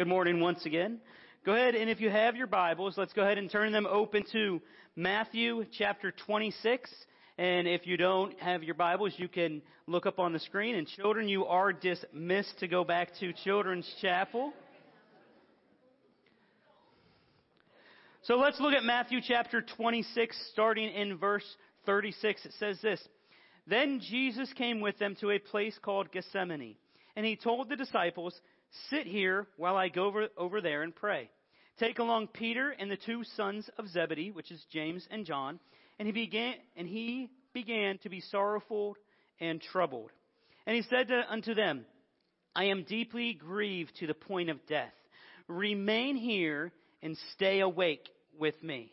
Good morning once again. Go ahead and if you have your Bibles, let's go ahead and turn them open to Matthew chapter 26. And if you don't have your Bibles, you can look up on the screen. And children, you are dismissed to go back to Children's Chapel. So let's look at Matthew chapter 26, starting in verse 36. It says this. Then Jesus came with them to a place called Gethsemane, and he told the disciples, Sit here while I go over, over there and pray. Take along Peter and the two sons of Zebedee, which is James and John, and he began, and he began to be sorrowful and troubled. And he said to, unto them, I am deeply grieved to the point of death. Remain here and stay awake with me.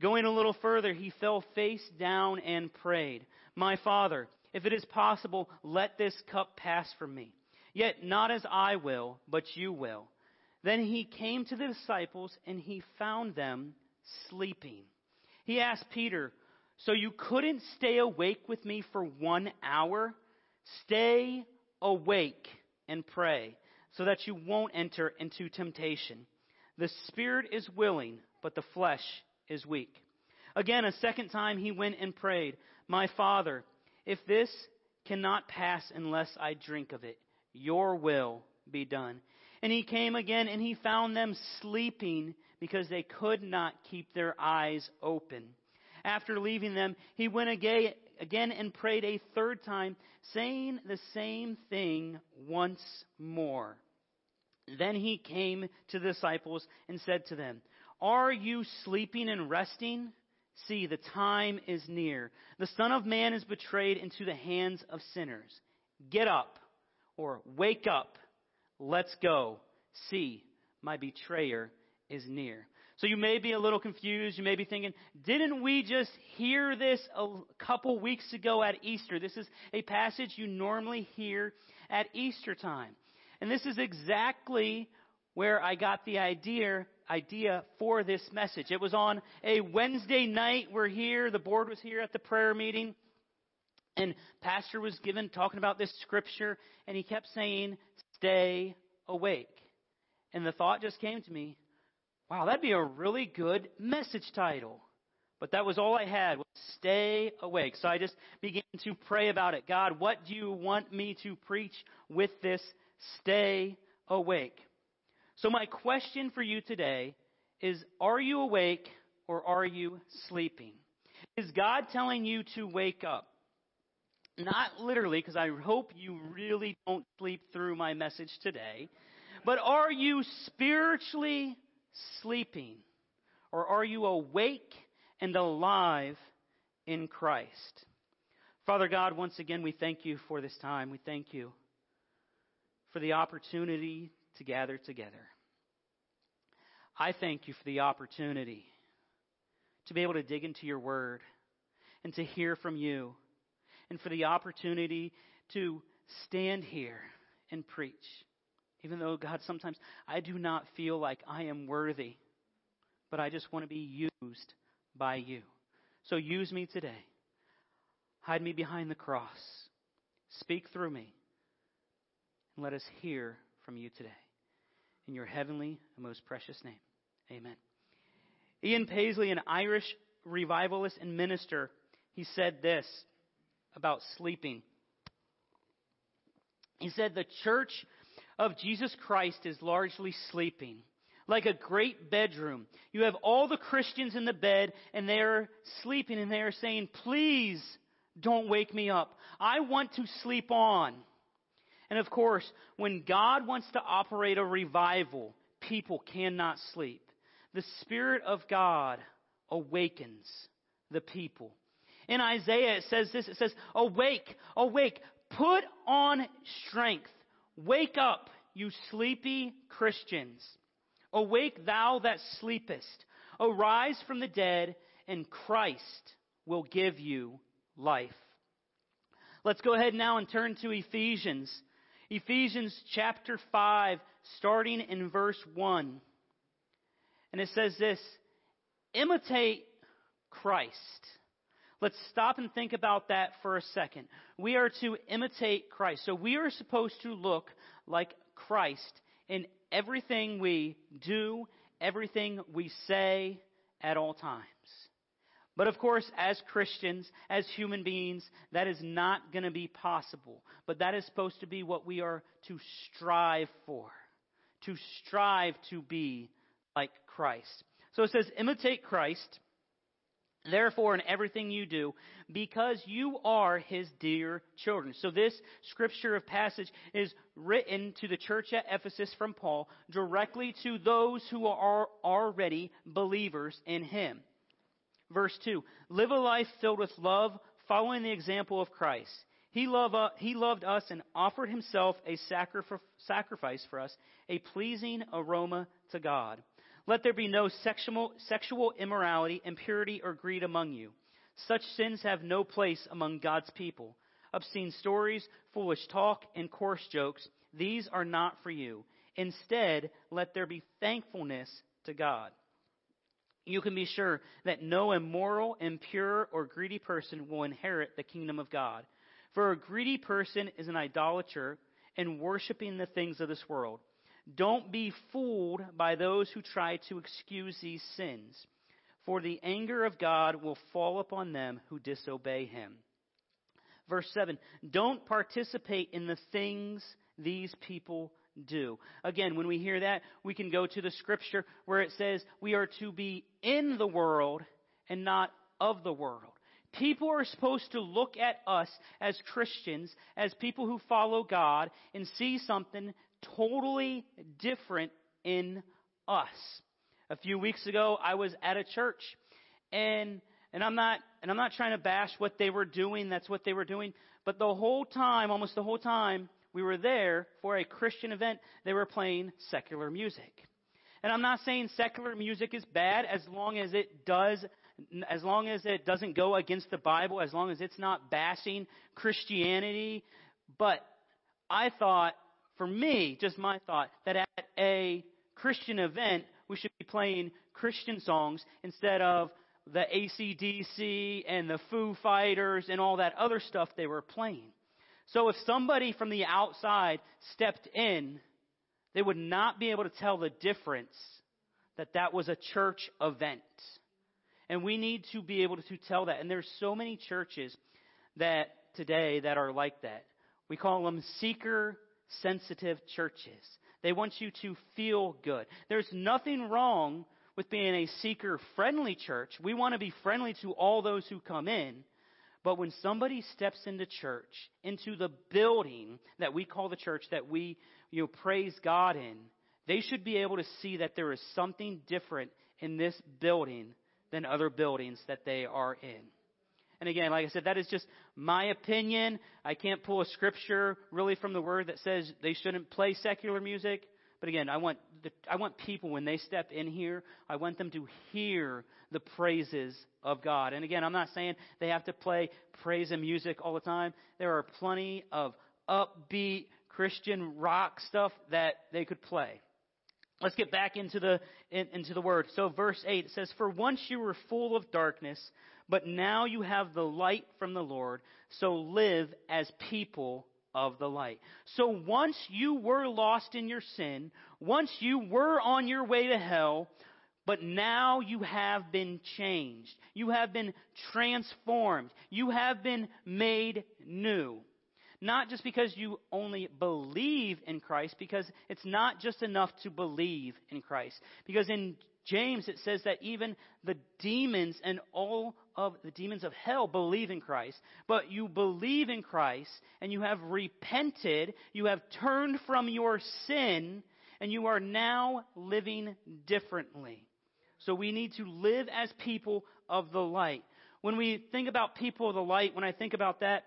Going a little further, he fell face down and prayed, My Father, if it is possible, let this cup pass from me. Yet not as I will, but you will. Then he came to the disciples and he found them sleeping. He asked Peter, So you couldn't stay awake with me for one hour? Stay awake and pray so that you won't enter into temptation. The spirit is willing, but the flesh is weak. Again, a second time he went and prayed, My Father, if this cannot pass unless I drink of it, your will be done. And he came again and he found them sleeping because they could not keep their eyes open. After leaving them, he went again and prayed a third time, saying the same thing once more. Then he came to the disciples and said to them, Are you sleeping and resting? See, the time is near. The Son of Man is betrayed into the hands of sinners. Get up or wake up, let's go. See, my betrayer is near. So you may be a little confused. You may be thinking, didn't we just hear this a couple weeks ago at Easter? This is a passage you normally hear at Easter time. And this is exactly where I got the idea idea for this message. It was on a Wednesday night. We're here. The board was here at the prayer meeting. And pastor was given talking about this scripture and he kept saying, stay awake. And the thought just came to me, wow, that'd be a really good message title. But that was all I had was stay awake. So I just began to pray about it. God, what do you want me to preach with this stay awake? So my question for you today is, are you awake or are you sleeping? Is God telling you to wake up? Not literally, because I hope you really don't sleep through my message today. But are you spiritually sleeping? Or are you awake and alive in Christ? Father God, once again, we thank you for this time. We thank you for the opportunity to gather together. I thank you for the opportunity to be able to dig into your word and to hear from you and for the opportunity to stand here and preach. Even though, God, sometimes I do not feel like I am worthy, but I just want to be used by you. So use me today. Hide me behind the cross. Speak through me. And let us hear from you today. In your heavenly and most precious name. Amen. Ian Paisley, an Irish revivalist and minister, he said this about sleeping. He said the church of Jesus Christ is largely sleeping. Like a great bedroom. You have all the Christians in the bed and they are sleeping and they are saying, please don't wake me up. I want to sleep on. And of course, when God wants to operate a revival, people cannot sleep. The Spirit of God awakens the people. In Isaiah, it says this it says, Awake, awake, put on strength. Wake up, you sleepy Christians. Awake, thou that sleepest. Arise from the dead, and Christ will give you life. Let's go ahead now and turn to Ephesians. Ephesians chapter 5, starting in verse 1. And it says this Imitate Christ Let's stop and think about that for a second. We are to imitate Christ. So we are supposed to look like Christ in everything we do, everything we say at all times. But of course, as Christians, as human beings, that is not going to be possible. But that is supposed to be what we are to strive for. To strive to be like Christ. So it says, imitate Christ, therefore, in everything you do, because you are his dear children. So this scripture of passage is written to the church at Ephesus from Paul, directly to those who are already believers in him. Verse 2 Live a life filled with love, following the example of Christ. He, love, uh, he loved us and offered himself a sacrifice for us, a pleasing aroma to God. Let there be no sexual, sexual immorality, impurity, or greed among you. Such sins have no place among God's people. Obscene stories, foolish talk, and coarse jokes, these are not for you. Instead, let there be thankfulness to God. You can be sure that no immoral, impure, or greedy person will inherit the kingdom of God. For a greedy person is an idolater and worshiping the things of this world. Don't be fooled by those who try to excuse these sins, for the anger of God will fall upon them who disobey him. Verse 7 Don't participate in the things these people do. Again, when we hear that, we can go to the scripture where it says we are to be in the world and not of the world. People are supposed to look at us as Christians, as people who follow God, and see something totally different in us. A few weeks ago, I was at a church, and and I'm not and I'm not trying to bash what they were doing. That's what they were doing. But the whole time, almost the whole time, we were there for a Christian event. They were playing secular music. And I'm not saying secular music is bad as long as it does as long as it doesn't go against the Bible, as long as it's not bashing Christianity. But I thought for me, just my thought, that at a Christian event, we should be playing Christian songs instead of the ACDC and the Foo Fighters and all that other stuff they were playing. So if somebody from the outside stepped in, they would not be able to tell the difference that that was a church event. And we need to be able to tell that. And there's so many churches that today that are like that. We call them seeker sensitive churches. They want you to feel good. There's nothing wrong with being a seeker friendly church. We want to be friendly to all those who come in. But when somebody steps into church, into the building that we call the church, that we you know, praise God in, they should be able to see that there is something different in this building than other buildings that they are in. And again, like I said, that is just my opinion. I can't pull a scripture really from the word that says they shouldn't play secular music. But again, I want the, I want people when they step in here, I want them to hear the praises of God. And again, I'm not saying they have to play praise and music all the time. There are plenty of upbeat Christian rock stuff that they could play. Let's get back into the in, into the word. So verse 8 says for once you were full of darkness but now you have the light from the Lord, so live as people of the light. So once you were lost in your sin, once you were on your way to hell, but now you have been changed. You have been transformed. You have been made new. Not just because you only believe in Christ, because it's not just enough to believe in Christ. Because in James it says that even the demons and all of the demons of hell believe in Christ, but you believe in Christ and you have repented, you have turned from your sin, and you are now living differently. So we need to live as people of the light. When we think about people of the light, when I think about that,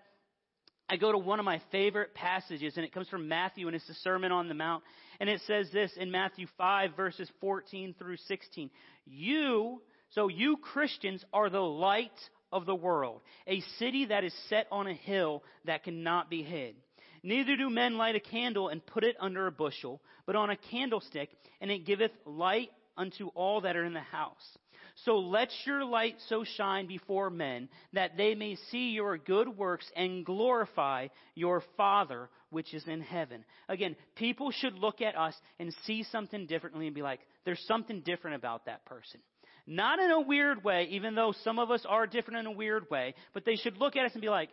I go to one of my favorite passages, and it comes from Matthew, and it's the Sermon on the Mount. And it says this in Matthew 5, verses 14 through 16. You so you Christians are the light of the world, a city that is set on a hill that cannot be hid. Neither do men light a candle and put it under a bushel, but on a candlestick, and it giveth light unto all that are in the house. So let your light so shine before men that they may see your good works and glorify your Father which is in heaven. Again, people should look at us and see something differently and be like, there's something different about that person. Not in a weird way, even though some of us are different in a weird way, but they should look at us and be like,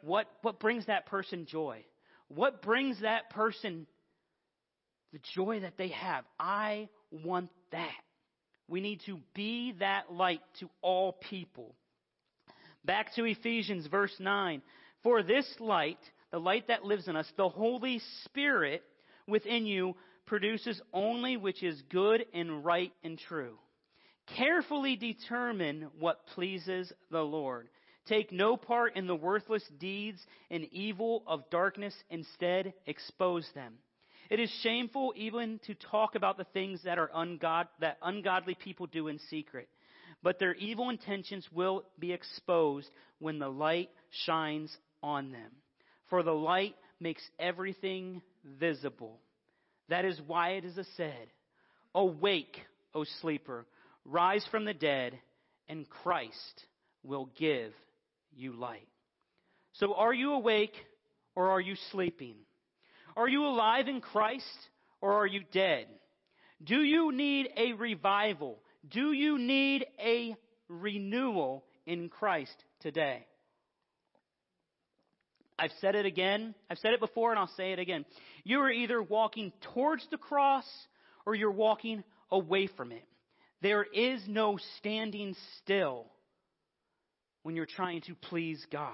what, what brings that person joy? What brings that person the joy that they have? I want that. We need to be that light to all people. Back to Ephesians verse 9. For this light, the light that lives in us, the Holy Spirit within you produces only which is good and right and true. Carefully determine what pleases the Lord. Take no part in the worthless deeds and evil of darkness. Instead, expose them. It is shameful even to talk about the things that are ungod, that ungodly people do in secret. But their evil intentions will be exposed when the light shines on them. For the light makes everything visible. That is why it is said, Awake, O sleeper, rise from the dead, and Christ will give you light. So are you awake or are you sleeping? Are you alive in Christ or are you dead? Do you need a revival? Do you need a renewal in Christ today? I've said it again. I've said it before and I'll say it again. You are either walking towards the cross or you're walking away from it. There is no standing still when you're trying to please God.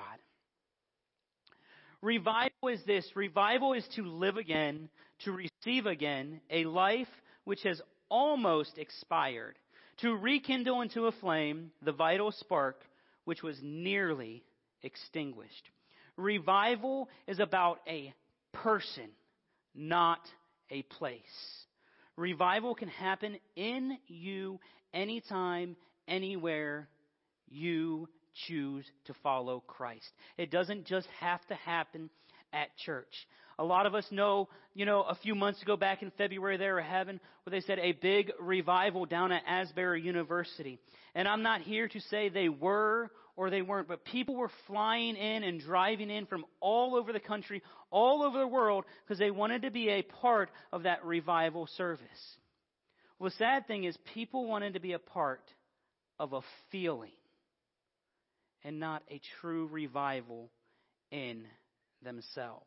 Revival is this revival is to live again, to receive again a life which has almost expired, to rekindle into a flame the vital spark which was nearly extinguished. Revival is about a person, not a place. Revival can happen in you anytime, anywhere you choose to follow Christ. It doesn't just have to happen at church. A lot of us know, you know, a few months ago back in February they were having what they said a big revival down at Asbury University. And I'm not here to say they were or they weren't, but people were flying in and driving in from all over the country, all over the world, because they wanted to be a part of that revival service. Well, the sad thing is people wanted to be a part of a feeling and not a true revival in themselves.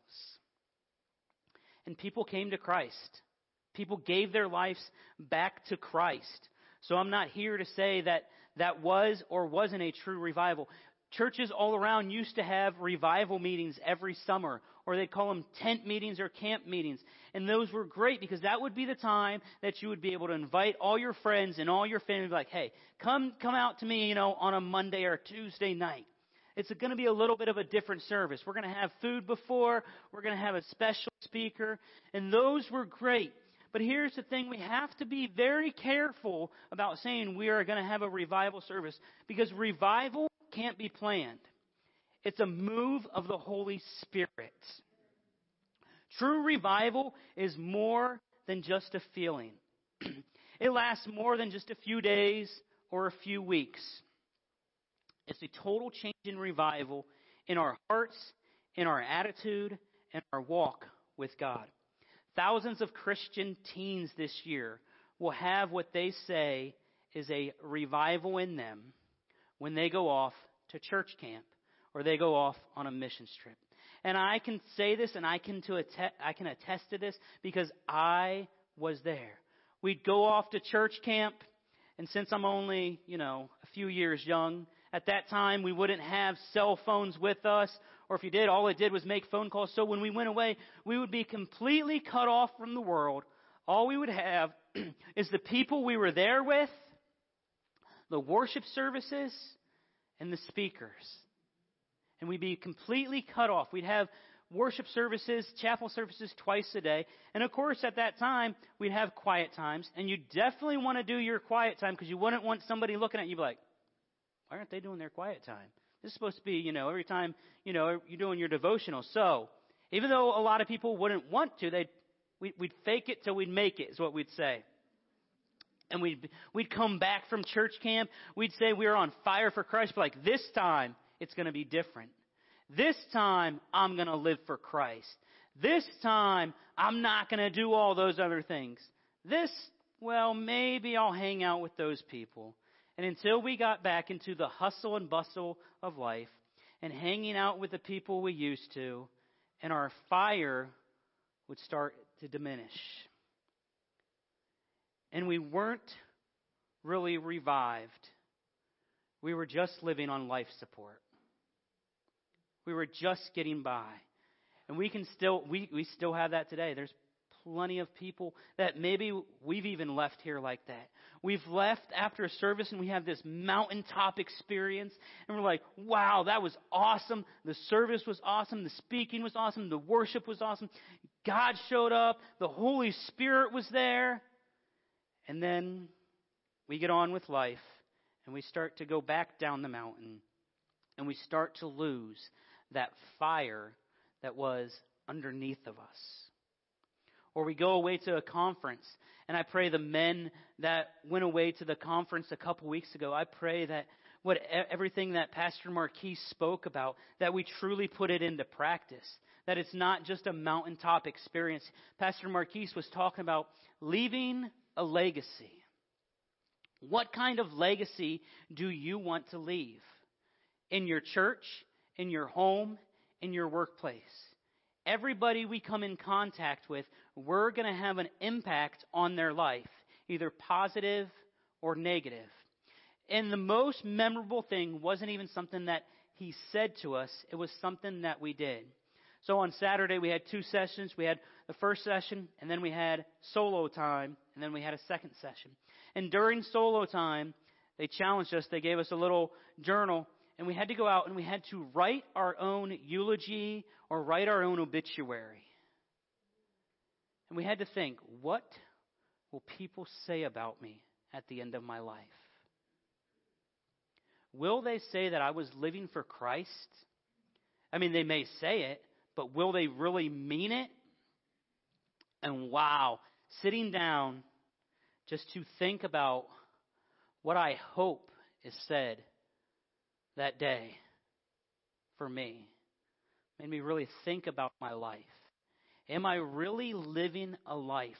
And people came to Christ. People gave their lives back to Christ. So I'm not here to say that that was or wasn't a true revival. Churches all around used to have revival meetings every summer, or they'd call them tent meetings or camp meetings. And those were great because that would be the time that you would be able to invite all your friends and all your family, like, hey, come, come out to me, you know, on a Monday or Tuesday night. It's going to be a little bit of a different service. We're going to have food before. We're going to have a special speaker. And those were great. But here's the thing we have to be very careful about saying we are going to have a revival service because revival can't be planned. It's a move of the Holy Spirit. True revival is more than just a feeling. it lasts more than just a few days or a few weeks. It's a total change in revival in our hearts, in our attitude, and our walk with God. Thousands of Christian teens this year will have what they say is a revival in them when they go off to church camp or they go off on a mission trip. And I can say this and I can, to attest, I can attest to this because I was there. We'd go off to church camp, and since I'm only, you know, a few years young, at that time we wouldn't have cell phones with us, or if you did, all it did was make phone calls. So when we went away, we would be completely cut off from the world. All we would have is the people we were there with, the worship services, and the speakers. And we'd be completely cut off. We'd have worship services, chapel services twice a day. And of course, at that time, we'd have quiet times. And you definitely want to do your quiet time because you wouldn't want somebody looking at you like, why aren't they doing their quiet time? This is supposed to be, you know, every time, you know, you're doing your devotional. So, even though a lot of people wouldn't want to, they'd, we'd fake it till we'd make it, is what we'd say. And we'd, we'd come back from church camp. We'd say we were on fire for Christ, but like this time, it's going to be different. This time, I'm going to live for Christ. This time, I'm not going to do all those other things. This, well, maybe I'll hang out with those people. And until we got back into the hustle and bustle of life and hanging out with the people we used to, and our fire would start to diminish. And we weren't really revived. We were just living on life support. We were just getting by. And we can still, we, we still have that today. There's plenty of people that maybe we've even left here like that. We've left after a service and we have this mountaintop experience and we're like, wow, that was awesome. The service was awesome. The speaking was awesome. The worship was awesome. God showed up. The Holy Spirit was there. And then we get on with life and we start to go back down the mountain and we start to lose that fire that was underneath of us. Or we go away to a conference and I pray the men that went away to the conference a couple weeks ago, I pray that what everything that Pastor Marquis spoke about, that we truly put it into practice. That it's not just a mountaintop experience. Pastor Marquis was talking about leaving a legacy. What kind of legacy do you want to leave? In your church, in your home, in your workplace. Everybody we come in contact with, we're going to have an impact on their life, either positive or negative. And the most memorable thing wasn't even something that he said to us, it was something that we did. So on Saturday, we had two sessions. We had the first session, and then we had solo time, and then we had a second session. And during solo time, they challenged us. They gave us a little journal, and we had to go out and we had to write our own eulogy or write our own obituary. And we had to think, what will people say about me at the end of my life? Will they say that I was living for Christ? I mean, they may say it, but will they really mean it? And wow, sitting down just to think about what I hope is said that day for me made me really think about my life. Am I really living a life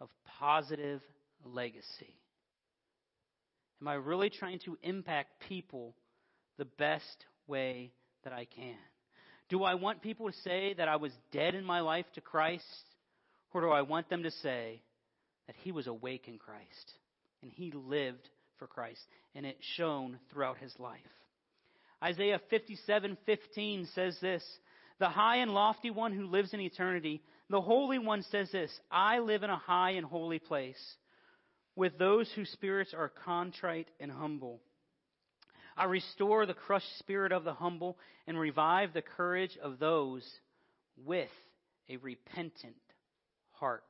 of positive legacy? Am I really trying to impact people the best way that I can? Do I want people to say that I was dead in my life to Christ? Or do I want them to say that he was awake in Christ and he lived for Christ and it shone throughout his life? Isaiah 57:15 says this, "The high and lofty one who lives in eternity, the holy one says this, I live in a high and holy place with those whose spirits are contrite and humble." I restore the crushed spirit of the humble and revive the courage of those with a repentant heart.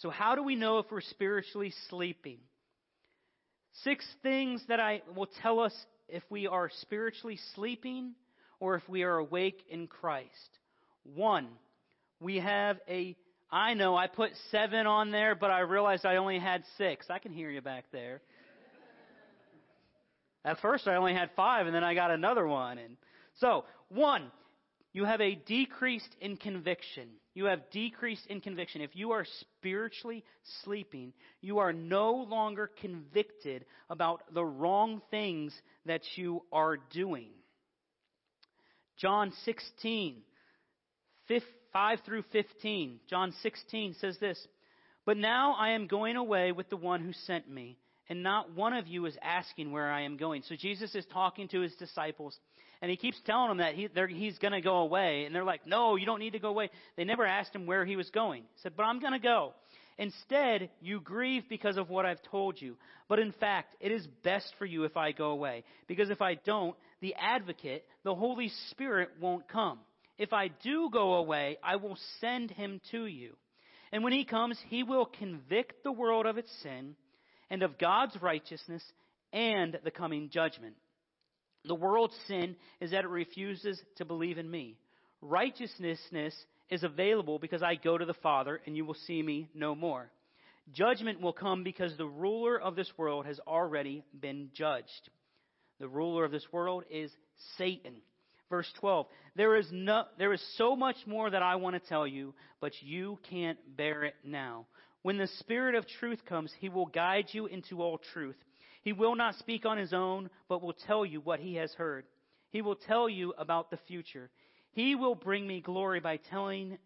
So, how do we know if we're spiritually sleeping? Six things that I will tell us if we are spiritually sleeping or if we are awake in Christ. One, we have a, I know I put seven on there, but I realized I only had six. I can hear you back there. At first, I only had five, and then I got another one. And so, one, you have a decreased in conviction. You have decreased in conviction. If you are spiritually sleeping, you are no longer convicted about the wrong things that you are doing. John 16, 5 through 15. John 16 says this But now I am going away with the one who sent me and not one of you is asking where I am going. So Jesus is talking to his disciples, and he keeps telling them that he, he's going to go away. And they're like, no, you don't need to go away. They never asked him where he was going. He said, but I'm going to go. Instead, you grieve because of what I've told you. But in fact, it is best for you if I go away. Because if I don't, the advocate, the Holy Spirit, won't come. If I do go away, I will send him to you. And when he comes, he will convict the world of its sin and of God's righteousness and the coming judgment. The world's sin is that it refuses to believe in me. Righteousness is available because I go to the Father and you will see me no more. Judgment will come because the ruler of this world has already been judged. The ruler of this world is Satan. Verse 12. There is no, there is so much more that I want to tell you, but you can't bear it now. When the Spirit of truth comes, He will guide you into all truth. He will not speak on His own, but will tell you what He has heard. He will tell you about the future. He will bring me glory by telling,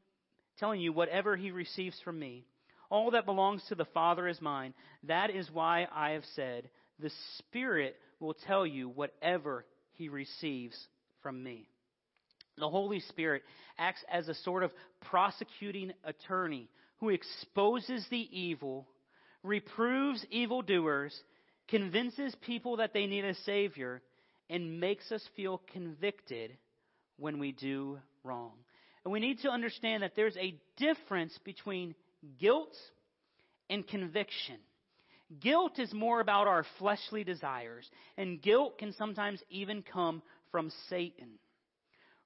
telling you whatever He receives from me. All that belongs to the Father is mine. That is why I have said, the Spirit will tell you whatever He receives from me. The Holy Spirit acts as a sort of prosecuting attorney who exposes the evil, reproves evildoers, convinces people that they need a Savior, and makes us feel convicted when we do wrong. And we need to understand that there's a difference between guilt and conviction. Guilt is more about our fleshly desires, and guilt can sometimes even come from Satan.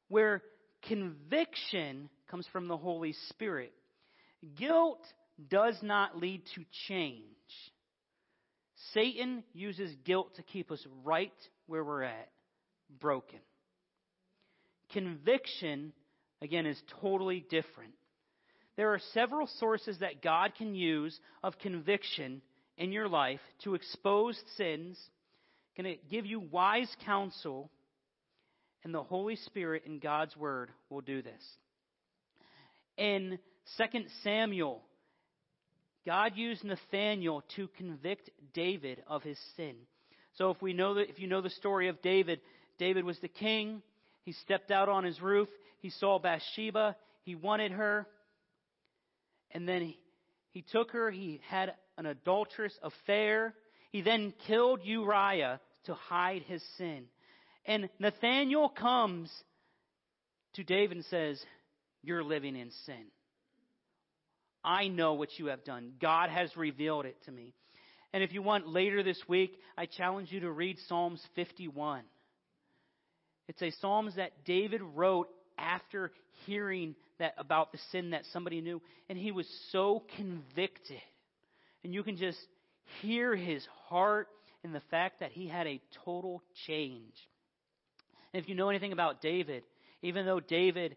Where conviction comes from the Holy Spirit. Guilt does not lead to change. Satan uses guilt to keep us right where we're at, broken. Conviction, again, is totally different. There are several sources that God can use of conviction in your life to expose sins, can give you wise counsel, and the Holy Spirit in God's Word will do this. In 2 Samuel, God used Nathaniel to convict David of his sin. So if we know that, if you know the story of David, David was the king. He stepped out on his roof. He saw Bathsheba. He wanted her. And then he, he took her. He had an adulterous affair. He then killed Uriah to hide his sin. And Nathaniel comes to David and says, You're living in sin. I know what you have done. God has revealed it to me. And if you want later this week, I challenge you to read Psalms 51. It's a Psalms that David wrote after hearing that about the sin that somebody knew, and he was so convicted. And you can just hear his heart in the fact that he had a total change. And if you know anything about David, even though David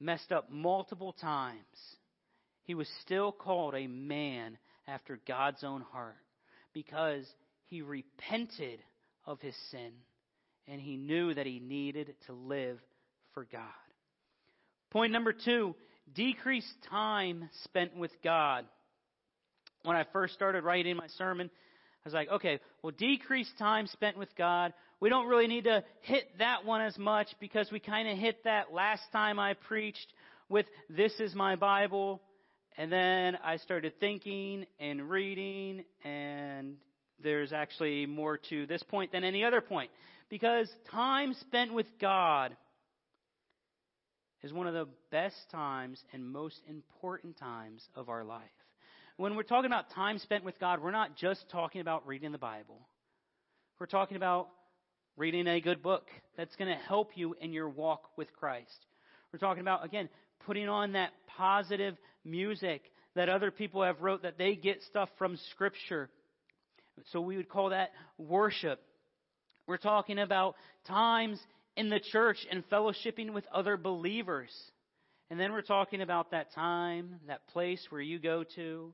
messed up multiple times, he was still called a man after God's own heart because he repented of his sin and he knew that he needed to live for God. Point number two, decrease time spent with God. When I first started writing my sermon, I was like, okay, well, decrease time spent with God. We don't really need to hit that one as much because we kind of hit that last time I preached with This is my Bible and then I started thinking and reading, and there's actually more to this point than any other point. Because time spent with God is one of the best times and most important times of our life. When we're talking about time spent with God, we're not just talking about reading the Bible. We're talking about reading a good book that's going to help you in your walk with Christ. We're talking about, again, putting on that positive music that other people have wrote that they get stuff from scripture. So we would call that worship. We're talking about times in the church and fellowshipping with other believers. And then we're talking about that time, that place where you go to,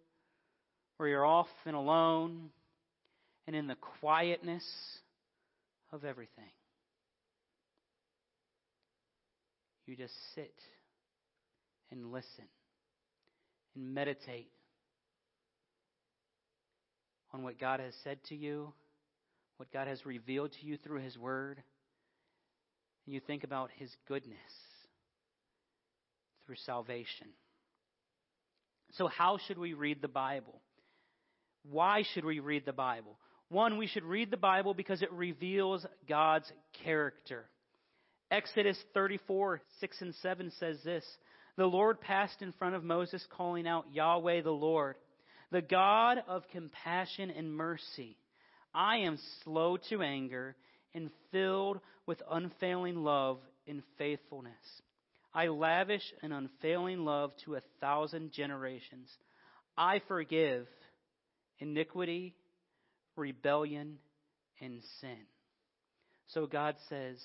where you're off and alone, and in the quietness of everything. You just sit and listen and meditate on what God has said to you, what God has revealed to you through His Word, and you think about His goodness through salvation. So, how should we read the Bible? Why should we read the Bible? One, we should read the Bible because it reveals God's character. Exodus 34, 6 and 7 says this the Lord passed in front of Moses, calling out, Yahweh the Lord, the God of compassion and mercy. I am slow to anger and filled with unfailing love and faithfulness. I lavish an unfailing love to a thousand generations. I forgive iniquity, rebellion, and sin. So God says,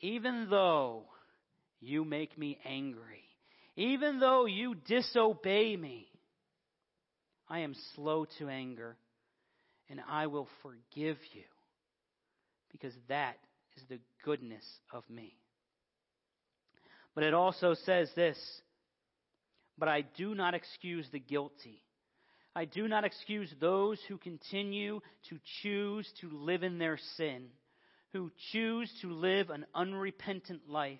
even though you make me angry, even though you disobey me, I am slow to anger and I will forgive you because that is the goodness of me. But it also says this, but I do not excuse the guilty. I do not excuse those who continue to choose to live in their sin, who choose to live an unrepentant life,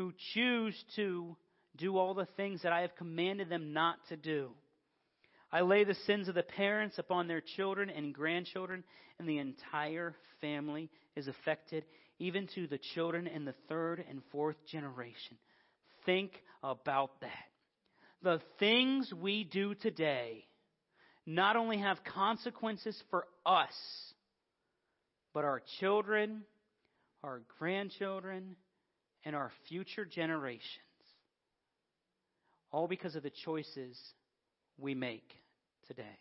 who choose to do all the things that I have commanded them not to do. I lay the sins of the parents upon their children and grandchildren, and the entire family is affected, even to the children in the third and fourth generation. Think about that. The things we do today not only have consequences for us, but our children, our grandchildren, and our future generations. All because of the choices we make today.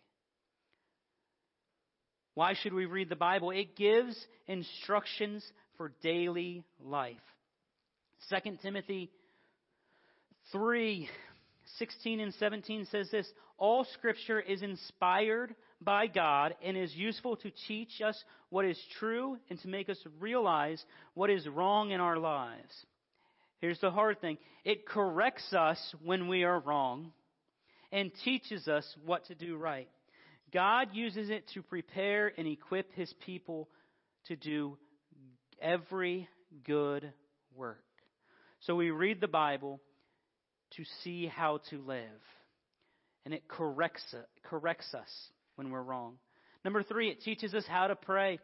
Why should we read the Bible? It gives instructions for daily life. 2 Timothy 3 16 and 17 says this All scripture is inspired by God and is useful to teach us what is true and to make us realize what is wrong in our lives. Here's the hard thing it corrects us when we are wrong and teaches us what to do right. God uses it to prepare and equip his people to do every good work. So we read the Bible to see how to live. And it corrects, corrects us when we're wrong. Number three, it teaches us how to pray.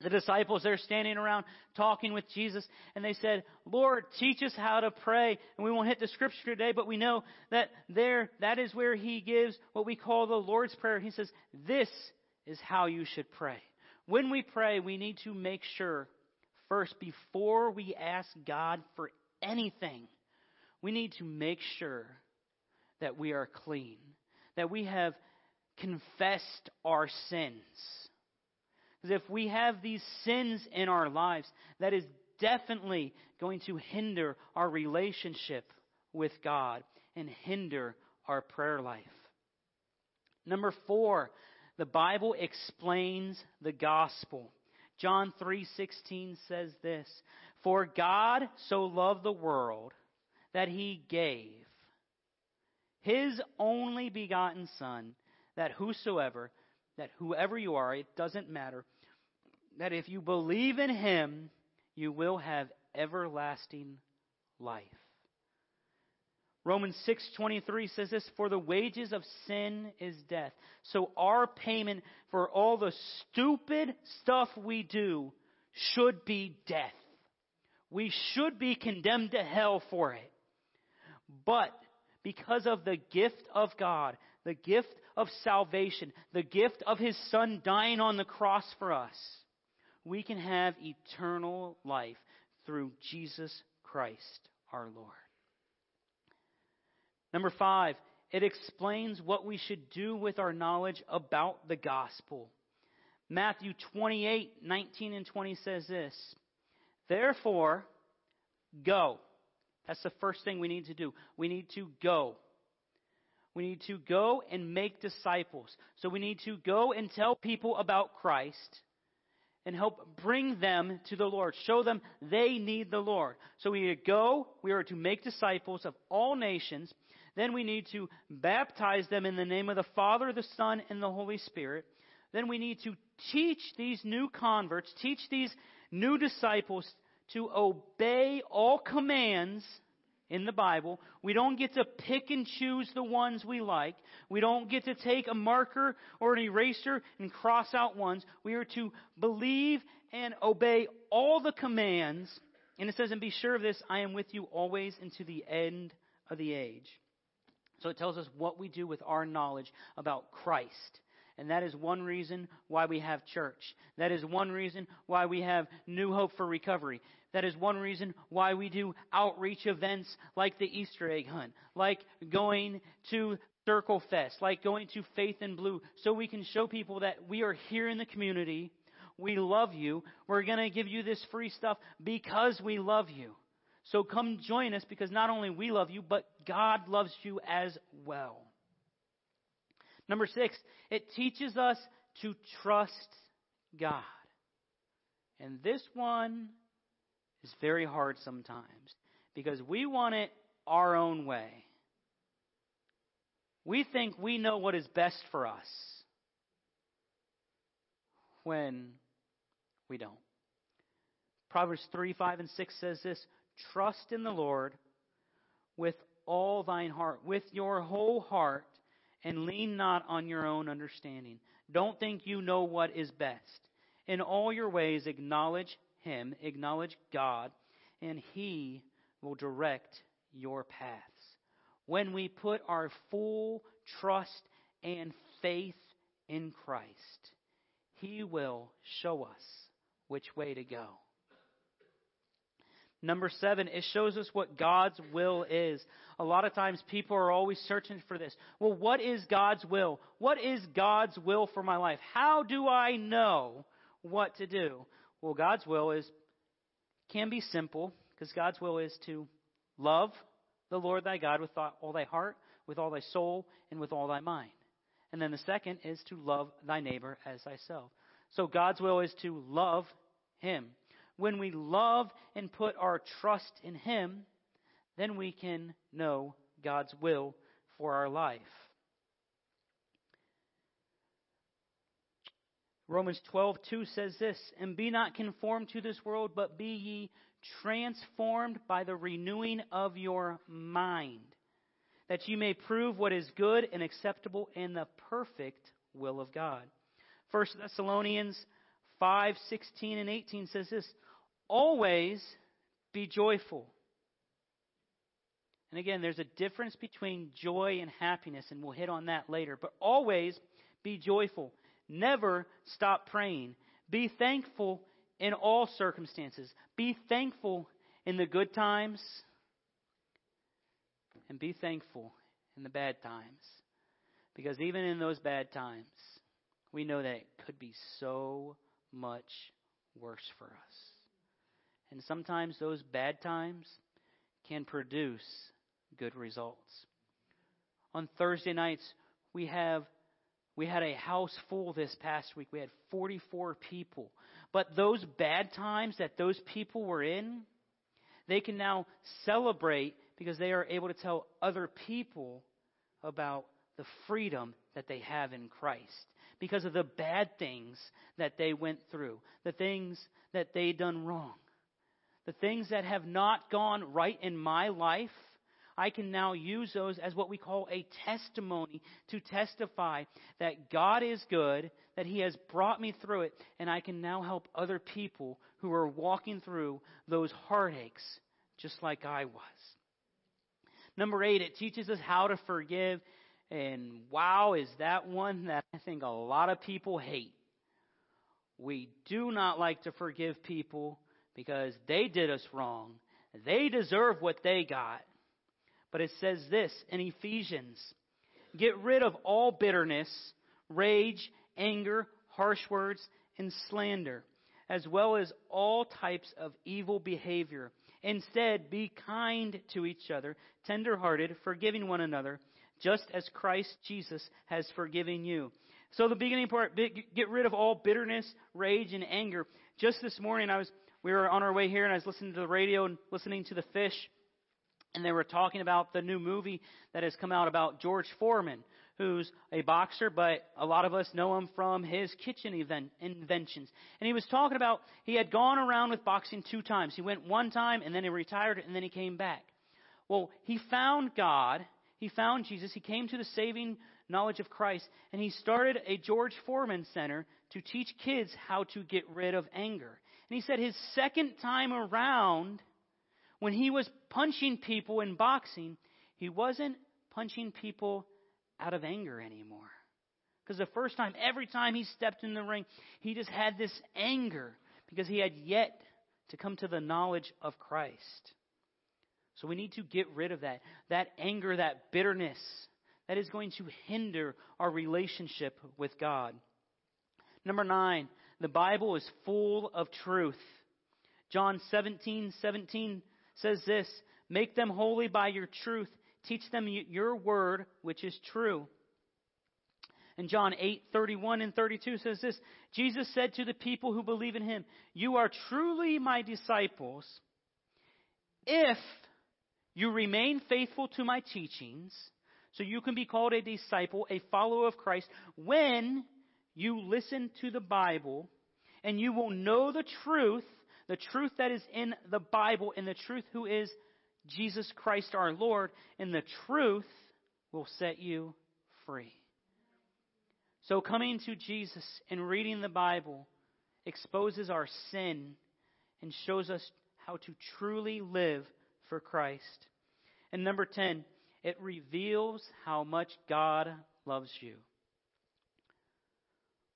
The disciples, they're standing around talking with Jesus, and they said, Lord, teach us how to pray. And we won't hit the scripture today, but we know that there, that is where he gives what we call the Lord's Prayer. He says, this is how you should pray. When we pray, we need to make sure, first, before we ask God for anything, we need to make sure that we are clean, that we have confessed our sins. Because if we have these sins in our lives, that is definitely going to hinder our relationship with God and hinder our prayer life. Number four, the Bible explains the gospel. John 3:16 says this, "For God so loved the world that he gave his only begotten son that whosoever that whoever you are it doesn't matter that if you believe in him you will have everlasting life. Romans 6:23 says this for the wages of sin is death. So our payment for all the stupid stuff we do should be death. We should be condemned to hell for it. But because of the gift of God, the gift of salvation, the gift of His Son dying on the cross for us, we can have eternal life through Jesus Christ our Lord. Number five, it explains what we should do with our knowledge about the gospel. Matthew 28, 19 and 20 says this, Therefore, go. That's the first thing we need to do. We need to go. We need to go and make disciples. So we need to go and tell people about Christ and help bring them to the Lord. Show them they need the Lord. So we need to go. We are to make disciples of all nations. Then we need to baptize them in the name of the Father, the Son, and the Holy Spirit. Then we need to teach these new converts, teach these new disciples to obey all commands in the Bible. We don't get to pick and choose the ones we like. We don't get to take a marker or an eraser and cross out ones. We are to believe and obey all the commands. And it says, and be sure of this, I am with you always into the end of the age. So it tells us what we do with our knowledge about Christ and that is one reason why we have church. That is one reason why we have New Hope for Recovery. That is one reason why we do outreach events like the Easter egg hunt, like going to Circle Fest, like going to Faith in Blue, so we can show people that we are here in the community. We love you. We're going to give you this free stuff because we love you. So come join us because not only we love you, but God loves you as well. Number six, it teaches us to trust God. And this one is very hard sometimes because we want it our own way. We think we know what is best for us when we don't. Proverbs 3, 5, and 6 says this Trust in the Lord with all thine heart, with your whole heart, and lean not on your own understanding. Don't think you know what is best. In all your ways, acknowledge Him, acknowledge God, and He will direct your paths when we put our full trust and faith in Christ, He will show us which way to go. Number seven, it shows us what God's will is. A lot of times people are always searching for this. Well, what is God's will? What is God's will for my life? How do I know what to do? Well, God's will is, can be simple, because God's will is to love the Lord thy God with all thy heart, with all thy soul, and with all thy mind. And then the second is to love thy neighbor as thyself. So God's will is to love him. When we love and put our trust in him, then we can know God's will for our life. Romans 12:2 says this, "And be not conformed to this world, but be ye transformed by the renewing of your mind, that you may prove what is good and acceptable and the perfect will of God. 1 Thessalonians 5, 16 and 18 says this, always be joyful. And again, there's a difference between joy and happiness, and we'll hit on that later. But always be joyful. Never stop praying. Be thankful in all circumstances. Be thankful in the good times and be thankful in the bad times. Because even in those bad times, we know that it could be so much worse for us. And sometimes those bad times can produce good results. On Thursday nights, we have we had a house full this past week. We had 44 people. But those bad times that those people were in, they can now celebrate because they are able to tell other people about the freedom that they have in Christ. Because of the bad things that they went through, the things that they done wrong, the things that have not gone right in my life I can now use those as what we call a testimony to testify that God is good, that He has brought me through it, and I can now help other people who are walking through those heartaches just like I was. Number eight, it teaches us how to forgive. And wow, is that one that I think a lot of people hate. We do not like to forgive people because they did us wrong. They deserve what they got. But it says this in Ephesians Get rid of all bitterness, rage, anger, harsh words, and slander, as well as all types of evil behavior. Instead, be kind to each other, tenderhearted, forgiving one another, just as Christ Jesus has forgiven you. So the beginning part, get rid of all bitterness, rage, and anger. Just this morning, I was we were on our way here, and I was listening to the radio and listening to the fish and they were talking about the new movie that has come out about George Foreman, who's a boxer, but a lot of us know him from his kitchen event, inventions. And he was talking about he had gone around with boxing two times. He went one time and then he retired and then he came back. Well, he found God, he found Jesus, he came to the saving knowledge of Christ, and he started a George Foreman Center to teach kids how to get rid of anger. And he said his second time around, when he was punching people in boxing, he wasn't punching people out of anger anymore. Because the first time, every time he stepped in the ring, he just had this anger because he had yet to come to the knowledge of Christ. So we need to get rid of that. That anger, that bitterness, that is going to hinder our relationship with God. Number nine, the Bible is full of truth. John 17, 17 says this, Make them holy by your truth. Teach them your word, which is true. And John 8, 31 and 32 says this, Jesus said to the people who believe in him, You are truly my disciples if you remain faithful to my teachings, so you can be called a disciple, a follower of Christ, when you listen to the Bible, and you will know the truth, the truth that is in the Bible, and the truth who is Jesus Christ our Lord, and the truth will set you free. So coming to Jesus and reading the Bible exposes our sin and shows us how to truly live for Christ. And number 10, it reveals how much God loves you.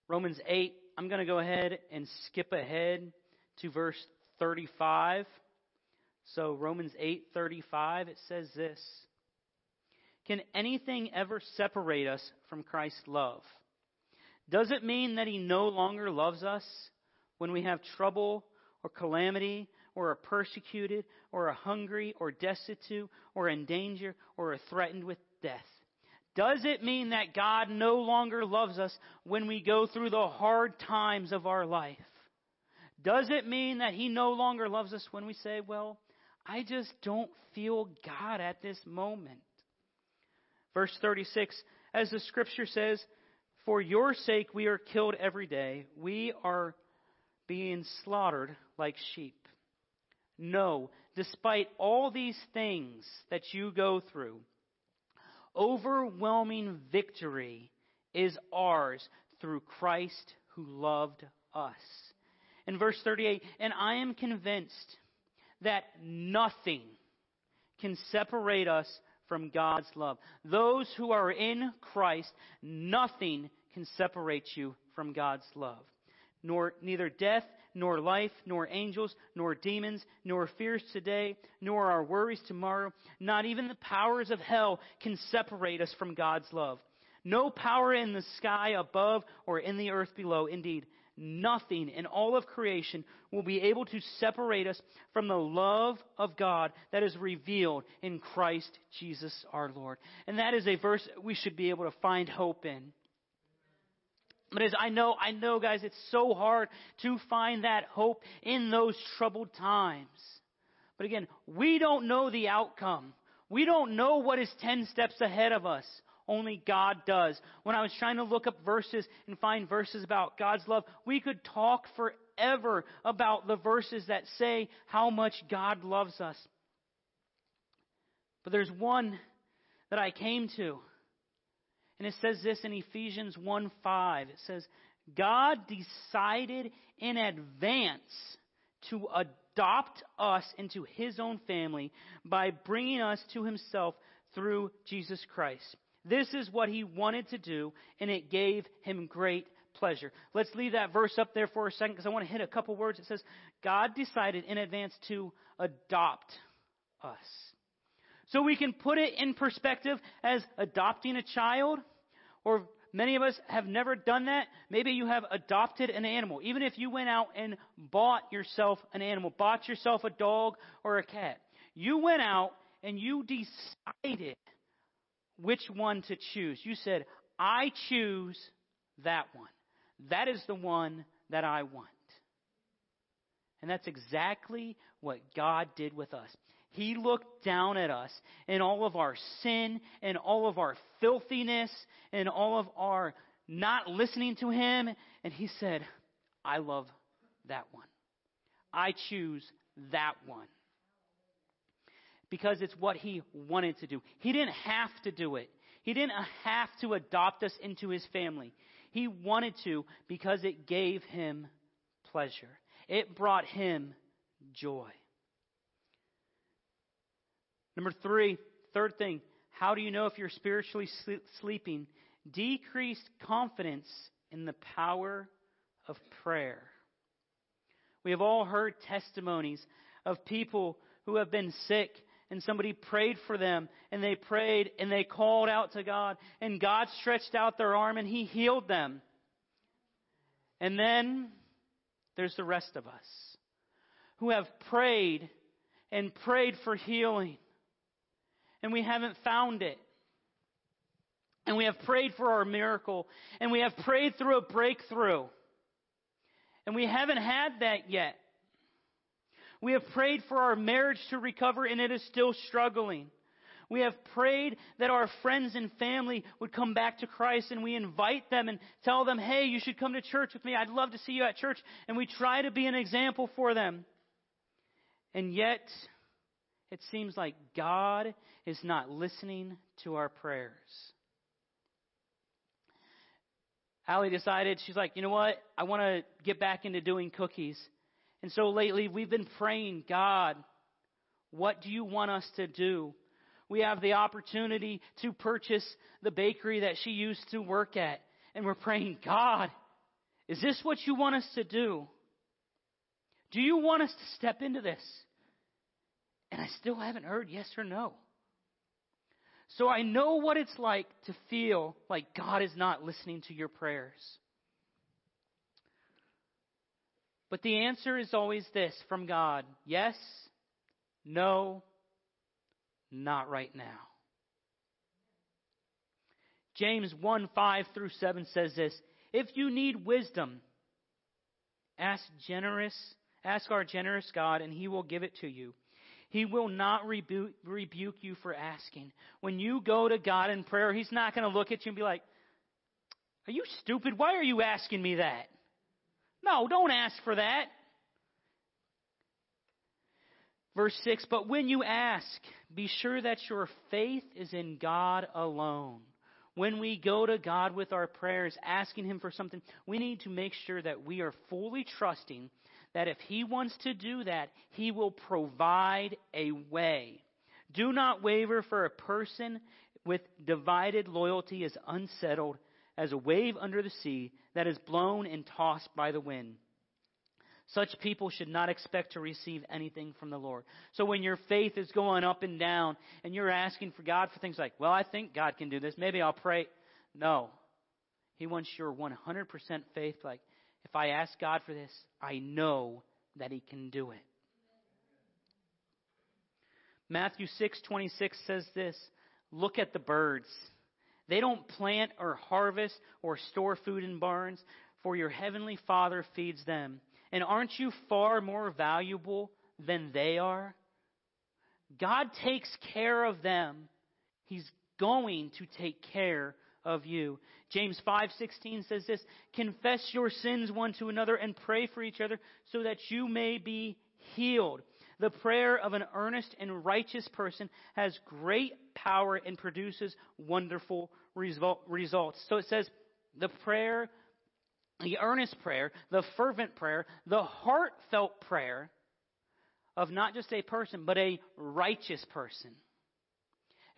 Romans 8, I'm going to go ahead and skip ahead to verse 35. So Romans 8:35 it says this. Can anything ever separate us from Christ's love? Does it mean that he no longer loves us when we have trouble or calamity or are persecuted or are hungry or destitute or in danger or are threatened with death? Does it mean that God no longer loves us when we go through the hard times of our life? Does it mean that He no longer loves us when we say, well, I just don't feel God at this moment? Verse 36, as the scripture says, for your sake we are killed every day. We are being slaughtered like sheep. No, despite all these things that you go through, overwhelming victory is ours through Christ who loved us. In verse 38, and I am convinced that nothing can separate us from God's love. Those who are in Christ, nothing can separate you from God's love. Nor neither death, nor life, nor angels, nor demons, nor fears today, nor our worries tomorrow, not even the powers of hell can separate us from God's love. No power in the sky above or in the earth below. Indeed, nothing in all of creation will be able to separate us from the love of God that is revealed in Christ Jesus our Lord. And that is a verse we should be able to find hope in. But as I know, I know guys, it's so hard to find that hope in those troubled times. But again, we don't know the outcome. We don't know what is 10 steps ahead of us. Only God does. When I was trying to look up verses and find verses about God's love, we could talk forever about the verses that say how much God loves us. But there's one that I came to. And it says this in Ephesians 1 5. It says, God decided in advance to adopt us into his own family by bringing us to himself through Jesus Christ. This is what he wanted to do, and it gave him great pleasure. Let's leave that verse up there for a second because I want to hit a couple words. It says, God decided in advance to adopt us. So we can put it in perspective as adopting a child, or many of us have never done that. Maybe you have adopted an animal. Even if you went out and bought yourself an animal, bought yourself a dog or a cat. You went out and you decided which one to choose. You said, I choose that one. That is the one that I want. And that's exactly what God did with us. He looked down at us in all of our sin and all of our filthiness and all of our not listening to Him. And He said, I love that one. I choose that one because it's what he wanted to do. He didn't have to do it. He didn't have to adopt us into his family. He wanted to because it gave him pleasure. It brought him joy. Number three, third thing, how do you know if you're spiritually sleeping? Decreased confidence in the power of prayer. We have all heard testimonies of people who have been sick and somebody prayed for them and they prayed and they called out to God and God stretched out their arm and He healed them. And then there's the rest of us who have prayed and prayed for healing and we haven't found it. And we have prayed for our miracle and we have prayed through a breakthrough and we haven't had that yet. We have prayed for our marriage to recover and it is still struggling. We have prayed that our friends and family would come back to Christ and we invite them and tell them, hey, you should come to church with me. I'd love to see you at church. And we try to be an example for them. And yet, it seems like God is not listening to our prayers. Allie decided, she's like, you know what? I want to get back into doing cookies. And so lately we've been praying, God, what do you want us to do? We have the opportunity to purchase the bakery that she used to work at. And we're praying, God, is this what you want us to do? Do you want us to step into this? And I still haven't heard yes or no. So I know what it's like to feel like God is not listening to your prayers. But the answer is always this from God yes, no, not right now. James 1 5 through 7 says this If you need wisdom, ask generous, ask our generous God, and he will give it to you. He will not rebuke, rebuke you for asking. When you go to God in prayer, He's not going to look at you and be like, Are you stupid? Why are you asking me that? No, don't ask for that. Verse 6 But when you ask, be sure that your faith is in God alone. When we go to God with our prayers, asking Him for something, we need to make sure that we are fully trusting that if He wants to do that, He will provide a way. Do not waver, for a person with divided loyalty is unsettled as a wave under the sea that is blown and tossed by the wind. Such people should not expect to receive anything from the Lord. So when your faith is going up and down and you're asking for God for things like, well, I think God can do this. Maybe I'll pray. No. He wants your 100% faith like, if I ask God for this, I know that He can do it. Matthew 6:26 says this, look at the birds. They don't plant or harvest or store food in barns, for your heavenly Father feeds them. And aren't you far more valuable than they are? God takes care of them. He's going to take care of you. James 5:16 says this, "Confess your sins one to another and pray for each other so that you may be healed." The prayer of an earnest and righteous person has great power and produces wonderful results. So it says the prayer, the earnest prayer, the fervent prayer, the heartfelt prayer of not just a person, but a righteous person.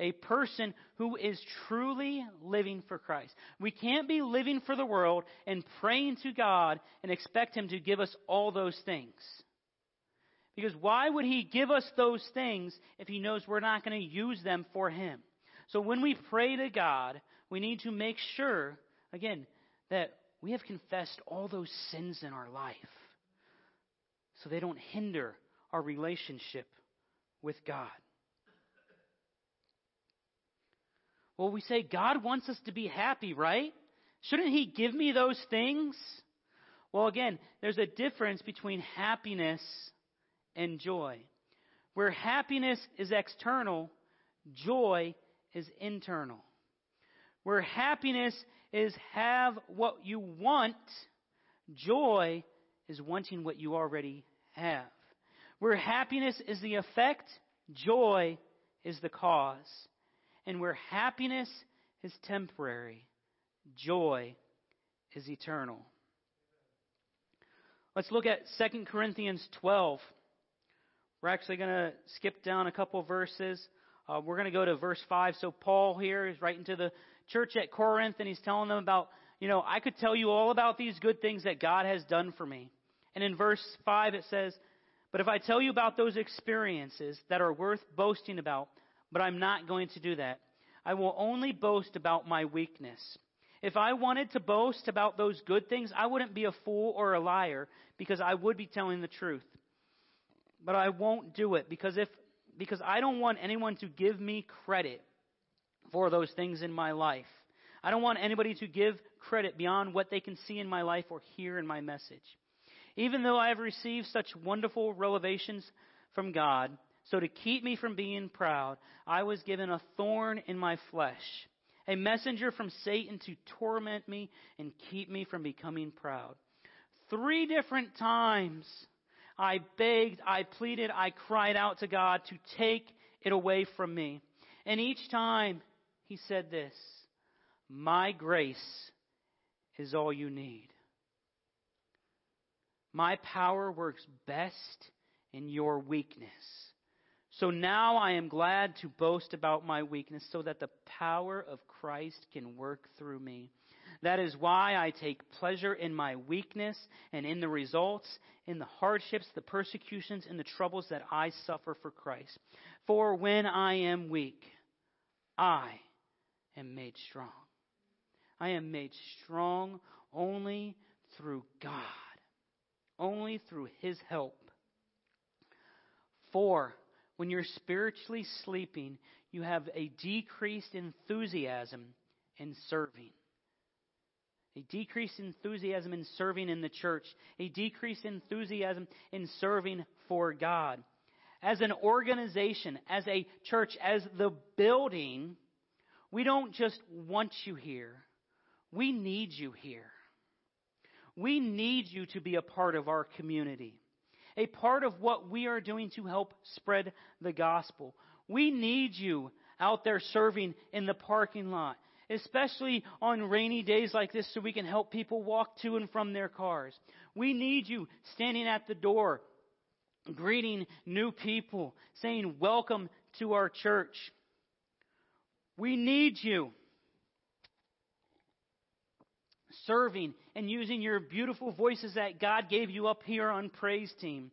A person who is truly living for Christ. We can't be living for the world and praying to God and expect Him to give us all those things. Because why would He give us those things if He knows we're not going to use them for Him? So when we pray to God, we need to make sure, again, that we have confessed all those sins in our life so they don't hinder our relationship with God. Well, we say God wants us to be happy, right? Shouldn't He give me those things? Well, again, there's a difference between happiness and joy. Where happiness is external, joy is internal. Where happiness is have what you want, joy is wanting what you already have. Where happiness is the effect, joy is the cause. And where happiness is temporary, joy is eternal. Let's look at 2 Corinthians 12. We're actually going to skip down a couple verses. Uh, we're going to go to verse 5. So Paul here is writing to the church at Corinth and he's telling them about, you know, I could tell you all about these good things that God has done for me. And in verse 5 it says, But if I tell you about those experiences that are worth boasting about, but I'm not going to do that, I will only boast about my weakness. If I wanted to boast about those good things, I wouldn't be a fool or a liar because I would be telling the truth. But I won't do it because if because I don't want anyone to give me credit for those things in my life. I don't want anybody to give credit beyond what they can see in my life or hear in my message. Even though I have received such wonderful revelations from God, so to keep me from being proud, I was given a thorn in my flesh, a messenger from Satan to torment me and keep me from becoming proud. Three different times I begged, I pleaded, I cried out to God to take it away from me. And each time he said this, My grace is all you need. My power works best in your weakness. So now I am glad to boast about my weakness so that the power of Christ can work through me. That is why I take pleasure in my weakness and in the results, in the hardships, the persecutions, and the troubles that I suffer for Christ. For when I am weak, I am made strong. I am made strong only through God, only through His help. For when you're spiritually sleeping, you have a decreased enthusiasm in serving a decreased enthusiasm in serving in the church, a decreased enthusiasm in serving for God. As an organization, as a church, as the building, we don't just want you here. We need you here. We need you to be a part of our community, a part of what we are doing to help spread the gospel. We need you out there serving in the parking lot, especially on rainy days like this so we can help people walk to and from their cars. We need you standing at the door, greeting new people, saying, Welcome to our church. We need you serving and using your beautiful voices that God gave you up here on praise team.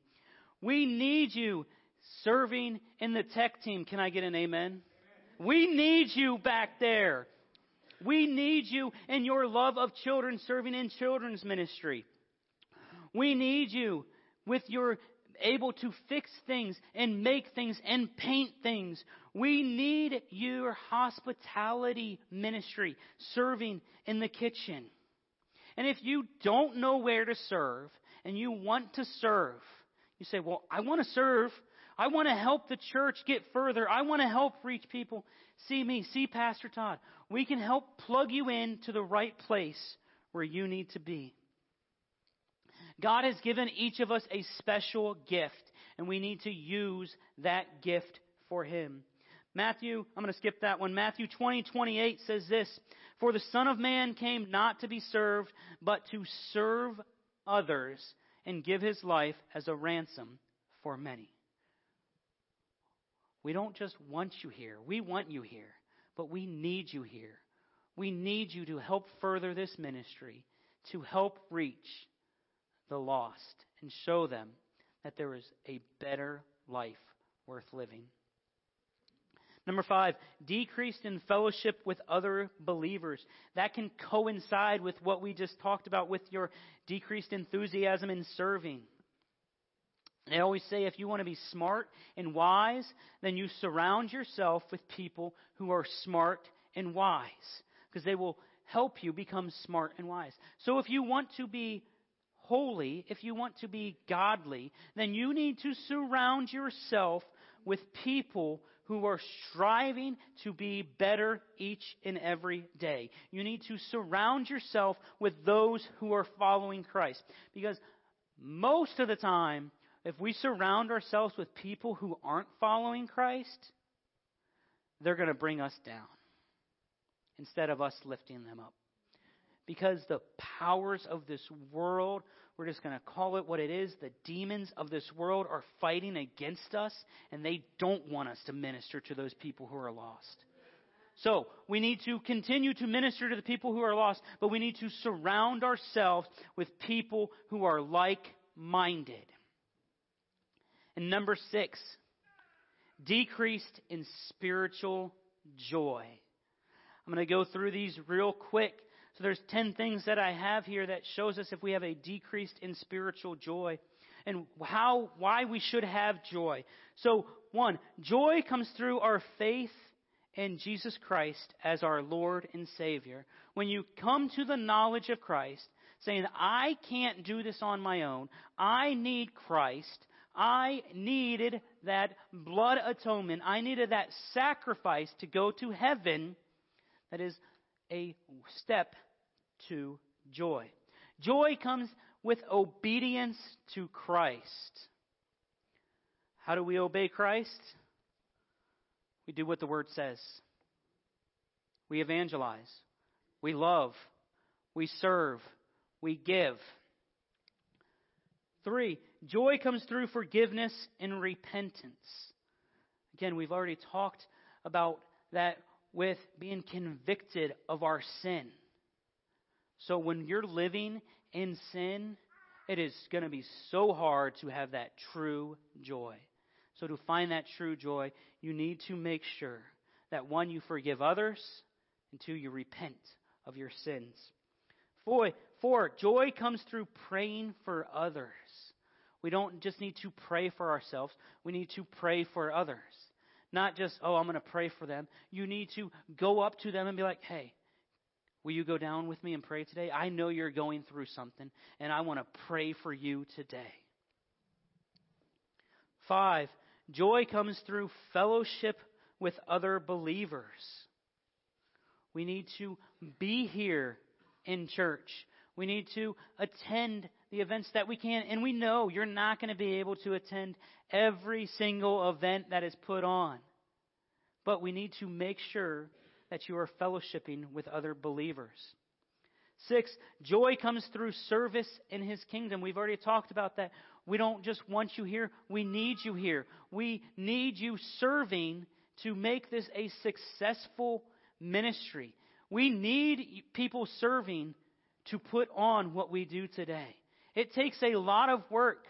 We need you serving in the tech team. Can I get an amen? We need you back there. We need you in your love of children serving in children's ministry. We need you with your able to fix things and make things and paint things. We need your hospitality ministry serving in the kitchen. And if you don't know where to serve and you want to serve, you say, well, I want to serve. I want to help the church get further. I want to help reach people. See me, see Pastor Todd. We can help plug you in to the right place where you need to be. God has given each of us a special gift, and we need to use that gift for Him. Matthew, I'm going to skip that one. Matthew 20, 28 says this For the Son of Man came not to be served, but to serve others and give His life as a ransom for many. We don't just want you here, we want you here, but we need you here. We need you to help further this ministry, to help reach the lost and show them that there is a better life worth living. Number five, decreased in fellowship with other believers. That can coincide with what we just talked about with your decreased enthusiasm in serving. They always say if you want to be smart and wise, then you surround yourself with people who are smart and wise, because they will help you become smart and wise. So if you want to be holy, if you want to be godly, then you need to surround yourself with people who are striving to be better each and every day. You need to surround yourself with those who are following Christ. Because most of the time, if we surround ourselves with people who aren't following Christ, they're going to bring us down instead of us lifting them up. Because the powers of this world, we're just going to call it what it is, the demons of this world are fighting against us, and they don't want us to minister to those people who are lost. So, we need to continue to minister to the people who are lost, but we need to surround ourselves with people who are like minded. And number six, decreased in spiritual joy. I'm going to go through these real quick. So there's 10 things that I have here that shows us if we have a decreased in spiritual joy and how why we should have joy. So one, joy comes through our faith in Jesus Christ as our Lord and Savior. When you come to the knowledge of Christ, saying, I can't do this on my own. I need Christ. I needed that blood atonement. I needed that sacrifice to go to heaven. That is a step to joy. Joy comes with obedience to Christ. How do we obey Christ? We do what the Word says. We evangelize. We love. We serve. We give. Three, joy comes through forgiveness and repentance. Again, we've already talked about that with being convicted of our sin. So when you're living in sin, it is going to be so hard to have that true joy. So to find that true joy, you need to make sure that one, you forgive others, and two, you repent of your sins. Four, four joy comes through praying for others. We don't just need to pray for ourselves, we need to pray for others. Not just, oh, I'm going to pray for them. You need to go up to them and be like, hey, will you go down with me and pray today? I know you're going through something, and I want to pray for you today. Five, joy comes through fellowship with other believers. We need to be here in church. We need to attend the events that we can. And we know you're not going to be able to attend every single event that is put on. But we need to make sure that you are fellowshipping with other believers. Six, joy comes through service in His kingdom. We've already talked about that. We don't just want you here, we need you here. We need you serving to make this a successful ministry. We need people serving to put on what we do today. It takes a lot of work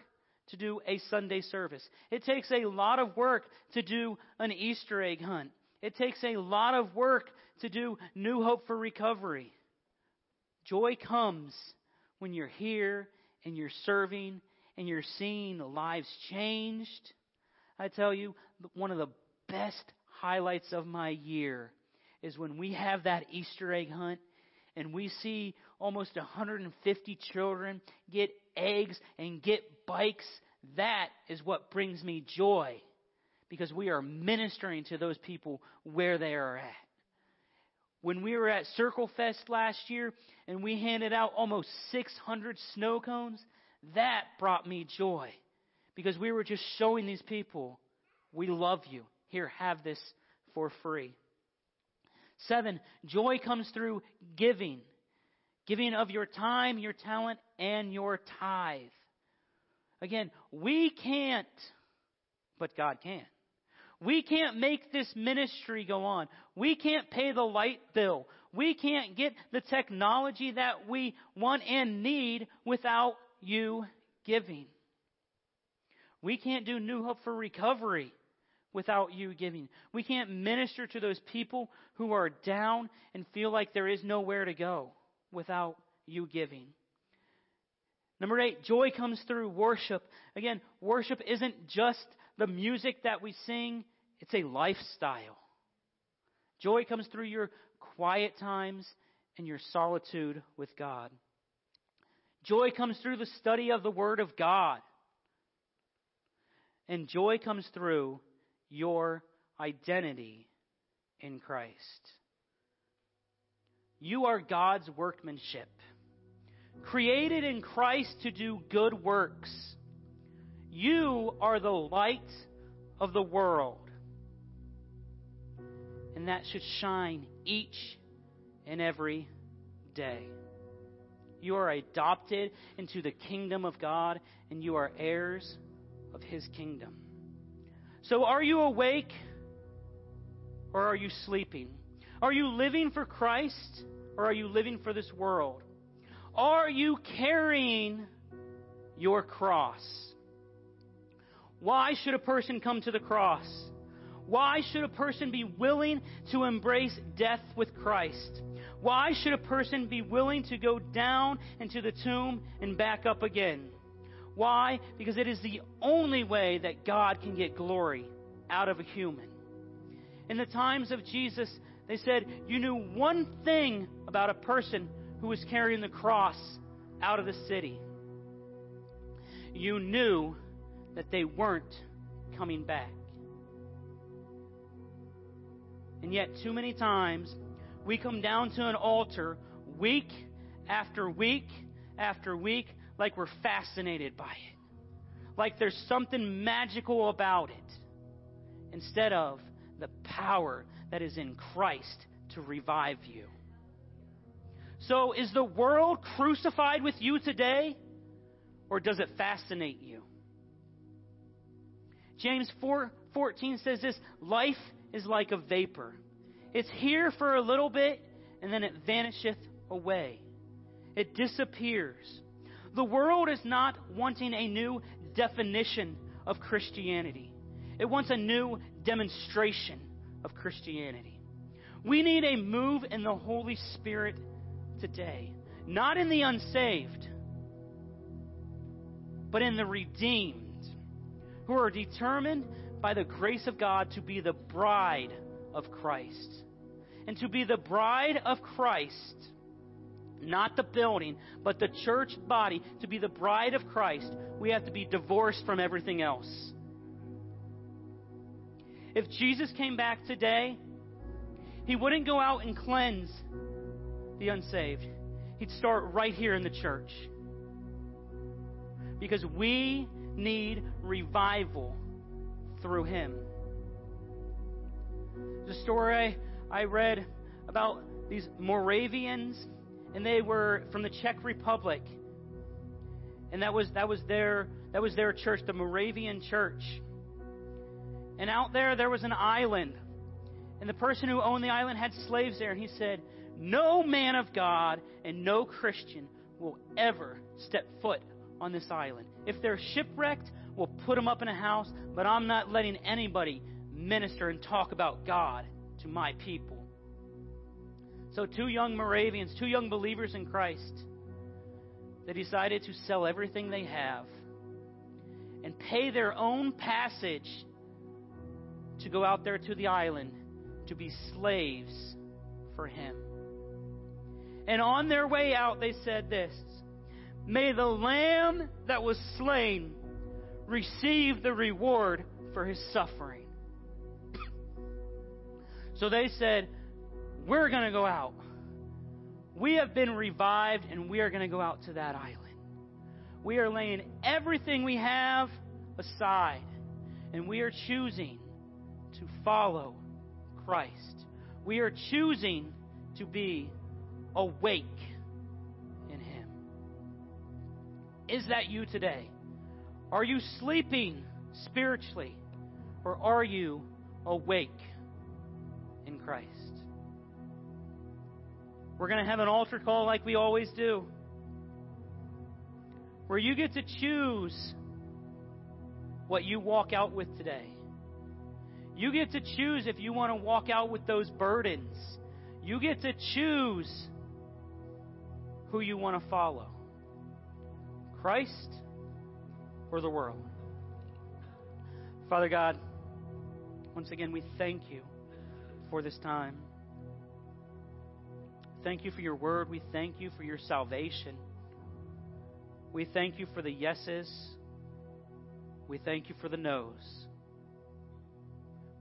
to do a Sunday service. It takes a lot of work to do an Easter egg hunt. It takes a lot of work to do New Hope for Recovery. Joy comes when you're here and you're serving and you're seeing lives changed. I tell you, one of the best highlights of my year is when we have that Easter egg hunt and we see almost 150 children get eggs and get bikes. That is what brings me joy because we are ministering to those people where they are at. When we were at Circle Fest last year and we handed out almost 600 snow cones, that brought me joy because we were just showing these people, we love you. Here, have this for free. Seven, joy comes through giving. Giving of your time, your talent, and your tithe. Again, we can't, but God can. We can't make this ministry go on. We can't pay the light bill. We can't get the technology that we want and need without you giving. We can't do New Hope for Recovery without you giving. We can't minister to those people who are down and feel like there is nowhere to go without you giving. Number eight, joy comes through worship. Again, worship isn't just the music that we sing, it's a lifestyle. Joy comes through your quiet times and your solitude with God. Joy comes through the study of the Word of God. And joy comes through your identity in Christ. You are God's workmanship, created in Christ to do good works. You are the light of the world. And that should shine each and every day. You are adopted into the kingdom of God, and you are heirs of his kingdom. So, are you awake or are you sleeping? Are you living for Christ or are you living for this world? Are you carrying your cross? Why should a person come to the cross? Why should a person be willing to embrace death with Christ? Why should a person be willing to go down into the tomb and back up again? Why? Because it is the only way that God can get glory out of a human. In the times of Jesus, they said, You knew one thing about a person who was carrying the cross out of the city. You knew that they weren't coming back. And yet, too many times, we come down to an altar week after week after week like we're fascinated by it, like there's something magical about it, instead of the power that is in Christ to revive you. So, is the world crucified with you today, or does it fascinate you? James 4 14 says this life is like a vapor. It's here for a little bit, and then it vanisheth away. It disappears. The world is not wanting a new definition of Christianity, it wants a new demonstration of Christianity. We need a move in the Holy Spirit today, not in the unsaved, but in the redeemed, who are determined by the grace of God to be the bride of Christ. And to be the bride of Christ, not the building, but the church body, to be the bride of Christ, we have to be divorced from everything else. If Jesus came back today, he wouldn't go out and cleanse the unsaved. He'd start right here in the church. Because we need revival through him. The story I read about these Moravians, and they were from the Czech Republic. And that was that was their that was their church, the Moravian church. And out there there was an island. And the person who owned the island had slaves there, and he said, No man of God and no Christian will ever step foot on this island. If they're shipwrecked, we'll put them up in a house, but I'm not letting anybody minister and talk about God to my people. So, two young Moravians, two young believers in Christ, they decided to sell everything they have and pay their own passage to go out there to the island to be slaves for him. And on their way out, they said this May the lamb that was slain receive the reward for his suffering. so they said, We're going to go out. We have been revived, and we are going to go out to that island. We are laying everything we have aside, and we are choosing to follow Christ. We are choosing to be awake in Him. Is that you today? Are you sleeping spiritually? Or are you awake in Christ? We're going to have an altar call like we always do, where you get to choose what you walk out with today. You get to choose if you want to walk out with those burdens. You get to choose who you want to follow Christ or the world. Father God, once again, we thank you for this time. Thank you for your word. We thank you for your salvation. We thank you for the yeses. We thank you for the no's.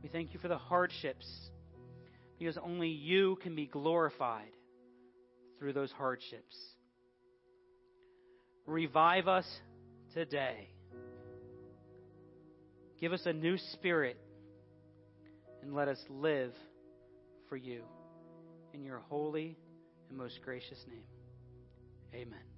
We thank you for the hardships because only you can be glorified through those hardships. Revive us today. Give us a new spirit and let us live for you. In your holy and most gracious name. Amen.